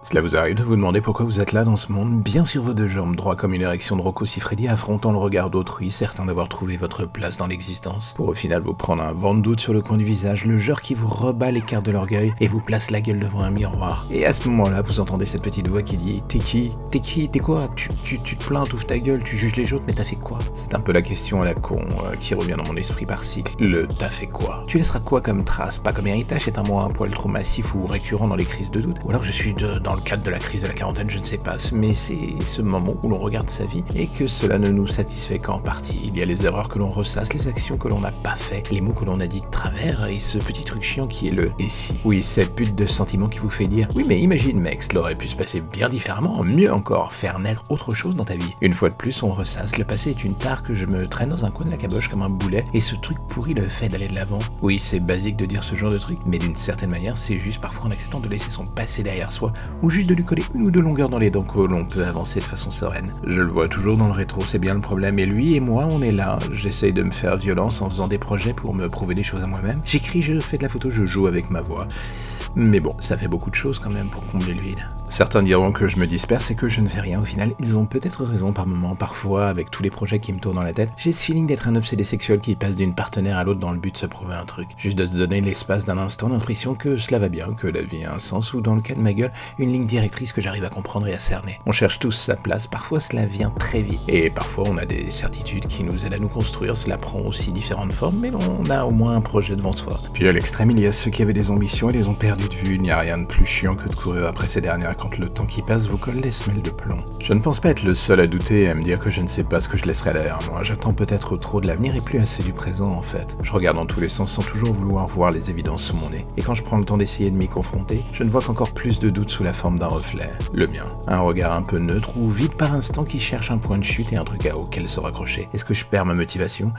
Cela vous arrive de vous demander pourquoi vous êtes là dans ce monde, bien sur vos deux jambes, droit comme une érection de Rocco Siffredi, affrontant le regard d'autrui, certain d'avoir trouvé votre place dans l'existence, pour au final vous prendre un vent de doute sur le coin du visage, le genre qui vous rebat les cartes de l'orgueil et vous place la gueule devant un miroir. Et à ce moment-là, vous entendez cette petite voix qui dit T'es qui? T'es qui? T'es quoi? Tu, tu, tu, te plains, t'ouvres ta gueule, tu juges les autres, mais t'as fait quoi? C'est un peu la question à la con euh, qui revient dans mon esprit par cycle. Le t'as fait quoi? Tu laisseras quoi comme trace? Pas comme héritage, c'est un mot un poil trop massif ou récurrent dans les crises de doute. Ou alors je suis dans le cadre de la crise de la quarantaine, je ne sais pas, mais c'est ce moment où l'on regarde sa vie et que cela ne nous satisfait qu'en partie. Il y a les erreurs que l'on ressasse, les actions que l'on n'a pas fait, les mots que l'on a dit de travers et ce petit truc chiant qui est le et si. Oui, cette butte de sentiment qui vous fait dire oui, mais imagine, mec, cela aurait pu se passer bien différemment, mieux encore, faire naître autre chose dans ta vie. Une fois de plus, on ressasse. Le passé est une tare que je me traîne dans un coin de la caboche comme un boulet et ce truc pourrit le fait d'aller de l'avant. Oui, c'est basique de dire ce genre de truc, mais d'une certaine manière, c'est juste parfois en acceptant de laisser son passé derrière soi ou juste de lui coller ou de longueur dans les dents que l'on peut avancer de façon sereine. Je le vois toujours dans le rétro, c'est bien le problème. Et lui et moi, on est là. J'essaye de me faire violence en faisant des projets pour me prouver des choses à moi-même. J'écris, je fais de la photo, je joue avec ma voix. Mais bon, ça fait beaucoup de choses quand même pour combler le vide. Certains diront que je me disperse et que je ne fais rien au final. Ils ont peut-être raison par moments. Parfois, avec tous les projets qui me tournent dans la tête, j'ai ce feeling d'être un obsédé sexuel qui passe d'une partenaire à l'autre dans le but de se prouver un truc. Juste de se donner l'espace d'un instant l'impression que cela va bien, que la vie a un sens ou dans le cas de ma gueule, une ligne directrice que j'arrive à comprendre et à cerner. On cherche tous sa place, parfois cela vient très vite. Et parfois on a des certitudes qui nous aident à nous construire, cela prend aussi différentes formes, mais on a au moins un projet devant soi. Puis à l'extrême, il y a ceux qui avaient des ambitions et les ont perdues de vue. Il n'y a rien de plus chiant que de courir après ces dernières quand le temps qui passe vous colle des semelles de plomb. Je ne pense pas être le seul à douter et à me dire que je ne sais pas ce que je laisserai derrière moi. J'attends peut-être trop de l'avenir et plus assez du présent en fait. Je regarde dans tous les sens sans toujours vouloir voir les évidences sous mon nez. Et quand je prends le temps d'essayer de m'y confronter, je ne vois qu'encore plus de doutes sous la forme d'un reflet. Le mien. Un regard un peu neutre ou vide par instant qui cherche un point de chute et un truc à auquel se raccrocher. Est-ce que je perds ma motivation?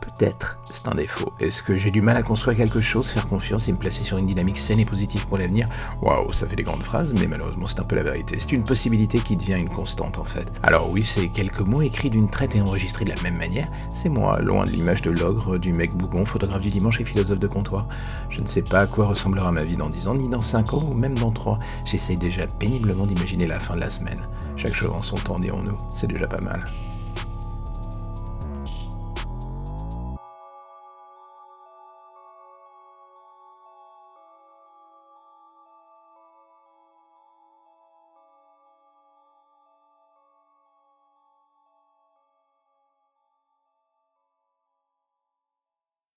Peut-être, c'est un défaut. Est-ce que j'ai du mal à construire quelque chose, faire confiance et me placer sur une dynamique saine et positive pour l'avenir Waouh, ça fait des grandes phrases, mais malheureusement c'est un peu la vérité. C'est une possibilité qui devient une constante en fait. Alors oui, c'est quelques mots écrits d'une traite et enregistrés de la même manière. C'est moi, loin de l'image de l'ogre, du mec bougon, photographe du dimanche et philosophe de comptoir. Je ne sais pas à quoi ressemblera ma vie dans 10 ans, ni dans 5 ans, ou même dans 3. J'essaye déjà péniblement d'imaginer la fin de la semaine. Chaque chose en son temps, dirons-nous. C'est déjà pas mal.